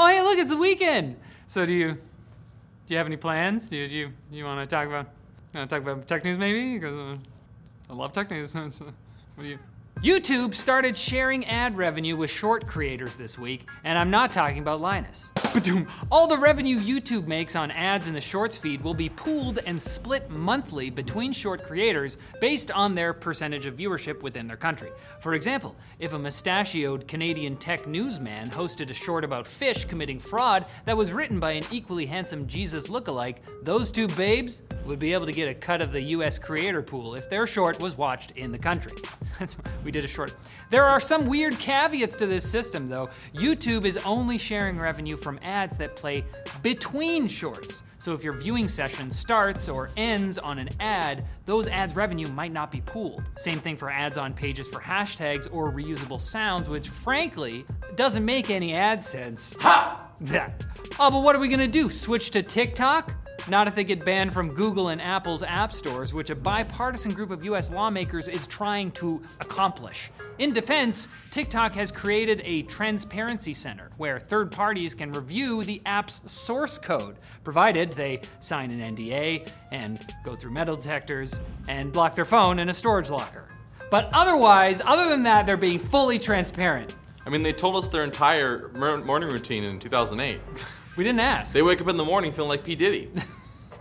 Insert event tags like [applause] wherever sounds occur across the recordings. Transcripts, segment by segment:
Oh, hey, look, it's the weekend. So do you do you have any plans? Do you do you, you want to talk about want to talk about tech news maybe? Because uh, I love tech news. [laughs] what do you? YouTube started sharing ad revenue with short creators this week, and I'm not talking about Linus. All the revenue YouTube makes on ads in the Shorts feed will be pooled and split monthly between short creators based on their percentage of viewership within their country. For example, if a mustachioed Canadian tech newsman hosted a short about fish committing fraud that was written by an equally handsome Jesus lookalike, those two babes would be able to get a cut of the US creator pool if their short was watched in the country. [laughs] we did a short. There are some weird caveats to this system, though. YouTube is only sharing revenue from ads that play between shorts. So if your viewing session starts or ends on an ad, those ads' revenue might not be pooled. Same thing for ads on pages for hashtags or reusable sounds, which frankly doesn't make any ad sense. Ha! [laughs] That. Oh, but what are we gonna do? Switch to TikTok? Not if they get banned from Google and Apple's app stores, which a bipartisan group of US lawmakers is trying to accomplish. In defense, TikTok has created a transparency center where third parties can review the app's source code, provided they sign an NDA and go through metal detectors and lock their phone in a storage locker. But otherwise, other than that, they're being fully transparent. I mean, they told us their entire morning routine in 2008. We didn't ask. They wake up in the morning feeling like P. Diddy. [laughs]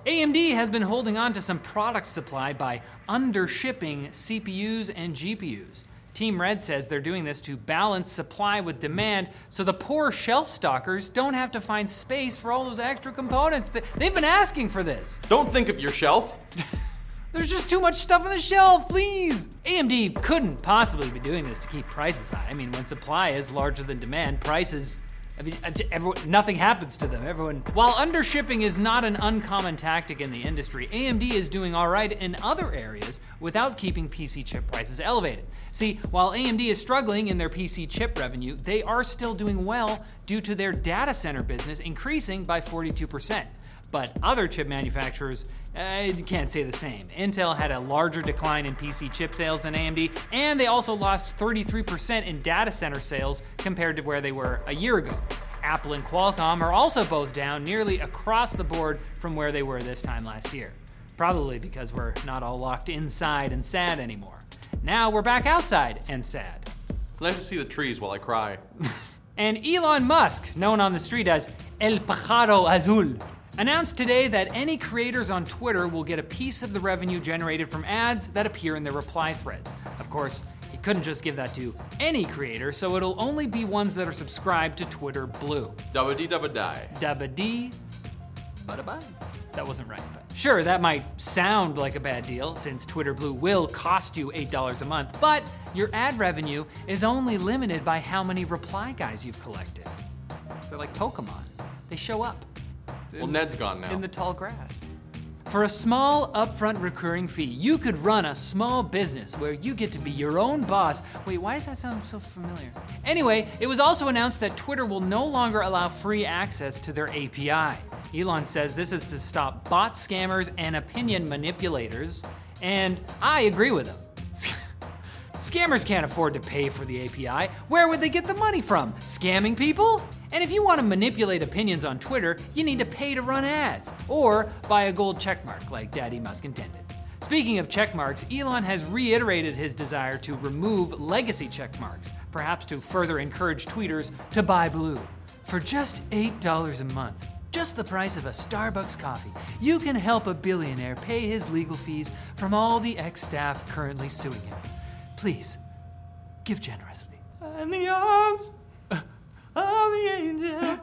AMD has been holding on to some product supply by undershipping CPUs and GPUs. Team Red says they're doing this to balance supply with demand so the poor shelf stockers don't have to find space for all those extra components. They've been asking for this. Don't think of your shelf. [laughs] There's just too much stuff on the shelf, please. AMD couldn't possibly be doing this to keep prices high. I mean, when supply is larger than demand, prices. I mean, everyone, nothing happens to them. Everyone. While undershipping is not an uncommon tactic in the industry, AMD is doing all right in other areas without keeping PC chip prices elevated. See, while AMD is struggling in their PC chip revenue, they are still doing well due to their data center business increasing by 42%. But other chip manufacturers uh, can't say the same. Intel had a larger decline in PC chip sales than AMD, and they also lost 33% in data center sales compared to where they were a year ago. Apple and Qualcomm are also both down nearly across the board from where they were this time last year. Probably because we're not all locked inside and sad anymore. Now we're back outside and sad. It's nice to see the trees while I cry. [laughs] And Elon Musk, known on the street as El Pájaro Azul, announced today that any creators on Twitter will get a piece of the revenue generated from ads that appear in their reply threads. Of course, he couldn't just give that to any creator, so it'll only be ones that are subscribed to Twitter Blue. Dabba dee dabba die. Dabba dee, bada bye. That wasn't right, but sure, that might sound like a bad deal since Twitter Blue will cost you $8 a month, but your ad revenue is only limited by how many reply guys you've collected. They're like Pokemon, they show up Well, Ned's gone now. in the tall grass. For a small upfront recurring fee, you could run a small business where you get to be your own boss. Wait, why does that sound so familiar? Anyway, it was also announced that Twitter will no longer allow free access to their API. Elon says this is to stop bot scammers and opinion manipulators, and I agree with him. Scammers can't afford to pay for the API. Where would they get the money from? Scamming people? And if you want to manipulate opinions on Twitter, you need to pay to run ads or buy a gold checkmark like Daddy Musk intended. Speaking of checkmarks, Elon has reiterated his desire to remove legacy checkmarks, perhaps to further encourage tweeters to buy blue. For just $8 a month, just the price of a Starbucks coffee, you can help a billionaire pay his legal fees from all the ex staff currently suing him. Please, give generously. In the arms of the angel.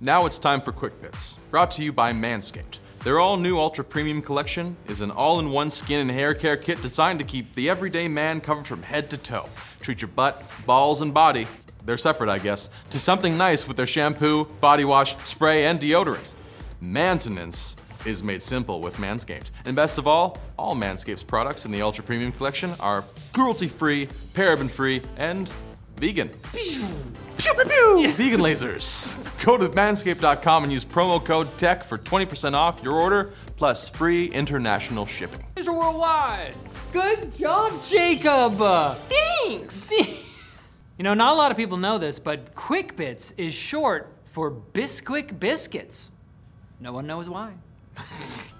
Now it's time for Quick Bits, brought to you by Manscaped. Their all new Ultra Premium collection is an all in one skin and hair care kit designed to keep the everyday man covered from head to toe. Treat your butt, balls, and body, they're separate, I guess, to something nice with their shampoo, body wash, spray, and deodorant. Maintenance is made simple with Manscaped. And best of all, all Manscaped's products in the Ultra Premium collection are cruelty free, paraben free, and vegan. Pew, pew, pew! Vegan lasers. Go to manscaped.com and use promo code TECH for 20% off your order plus free international shipping. Mr. Worldwide. Good job, Jacob. Thanks. [laughs] you know, not a lot of people know this, but Quick Bits is short for Bisquick biscuits. No one knows why.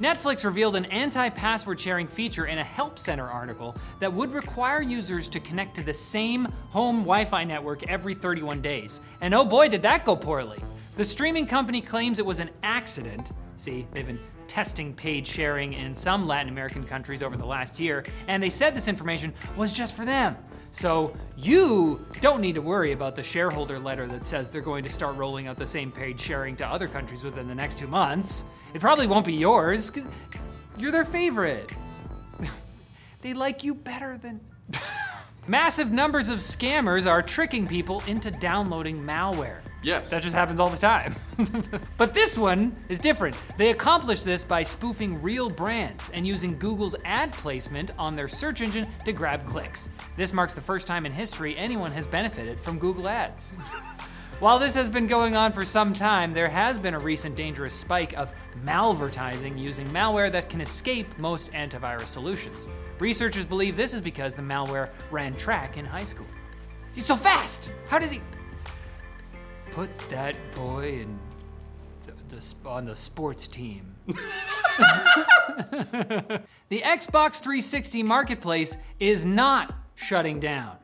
Netflix revealed an anti password sharing feature in a Help Center article that would require users to connect to the same home Wi Fi network every 31 days. And oh boy, did that go poorly. The streaming company claims it was an accident. See, they've been testing paid sharing in some Latin American countries over the last year, and they said this information was just for them. So you don't need to worry about the shareholder letter that says they're going to start rolling out the same paid sharing to other countries within the next two months. It probably won't be yours, because you're their favorite. [laughs] they like you better than. [laughs] Massive numbers of scammers are tricking people into downloading malware. Yes. That just happens all the time. [laughs] but this one is different. They accomplish this by spoofing real brands and using Google's ad placement on their search engine to grab clicks. This marks the first time in history anyone has benefited from Google Ads. [laughs] While this has been going on for some time, there has been a recent dangerous spike of malvertising using malware that can escape most antivirus solutions. Researchers believe this is because the malware ran track in high school. He's so fast! How does he. Put that boy in the, the, on the sports team. [laughs] the Xbox 360 marketplace is not shutting down.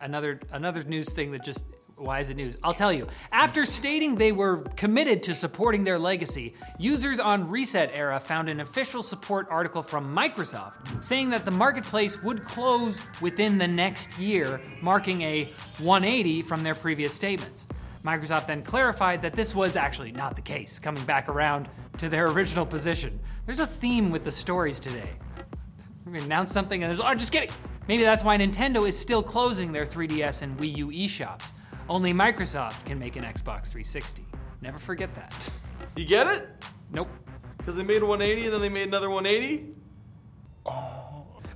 Another another news thing that just why is it news? I'll tell you. After stating they were committed to supporting their legacy, users on ResetEra found an official support article from Microsoft saying that the marketplace would close within the next year, marking a 180 from their previous statements. Microsoft then clarified that this was actually not the case, coming back around to their original position. There's a theme with the stories today. We announce something and there's, oh, just kidding. Maybe that's why Nintendo is still closing their 3DS and Wii U eShops. Only Microsoft can make an Xbox 360. Never forget that. You get it? Nope. Because they made a 180 and then they made another 180?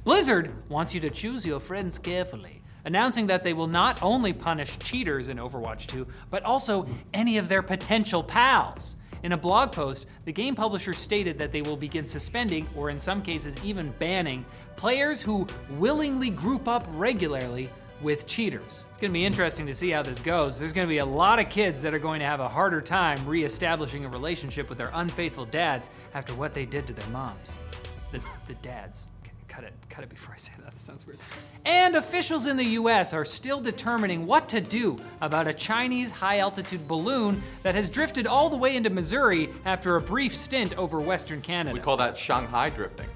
Blizzard wants you to choose your friends carefully, announcing that they will not only punish cheaters in Overwatch 2, but also any of their potential pals. In a blog post, the game publisher stated that they will begin suspending, or in some cases even banning, players who willingly group up regularly with cheaters. It's going to be interesting to see how this goes. There's going to be a lot of kids that are going to have a harder time reestablishing a relationship with their unfaithful dads after what they did to their moms. The, the dads. Cut it. Cut it before I say that. That sounds weird. And officials in the US are still determining what to do about a Chinese high altitude balloon that has drifted all the way into Missouri after a brief stint over Western Canada. We call that Shanghai drifting.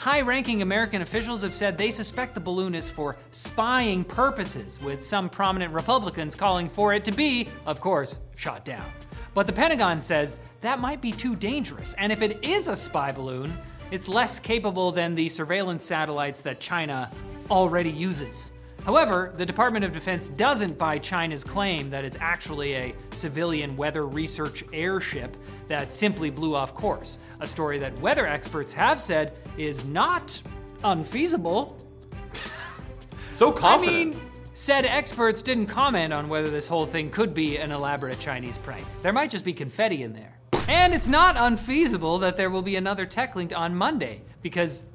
High ranking American officials have said they suspect the balloon is for spying purposes, with some prominent Republicans calling for it to be, of course, shot down. But the Pentagon says that might be too dangerous, and if it is a spy balloon, it's less capable than the surveillance satellites that China already uses. However, the Department of Defense doesn't buy China's claim that it's actually a civilian weather research airship that simply blew off course, a story that weather experts have said is not unfeasible. [laughs] so confident. I mean, said experts didn't comment on whether this whole thing could be an elaborate Chinese prank. There might just be confetti in there. And it's not unfeasible that there will be another TechLinked on Monday because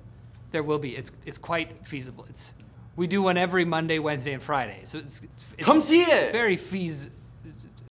there will be. It's it's quite feasible. It's we do one every Monday, Wednesday, and Friday. So it's, it's, it's come see it. It's Very fees.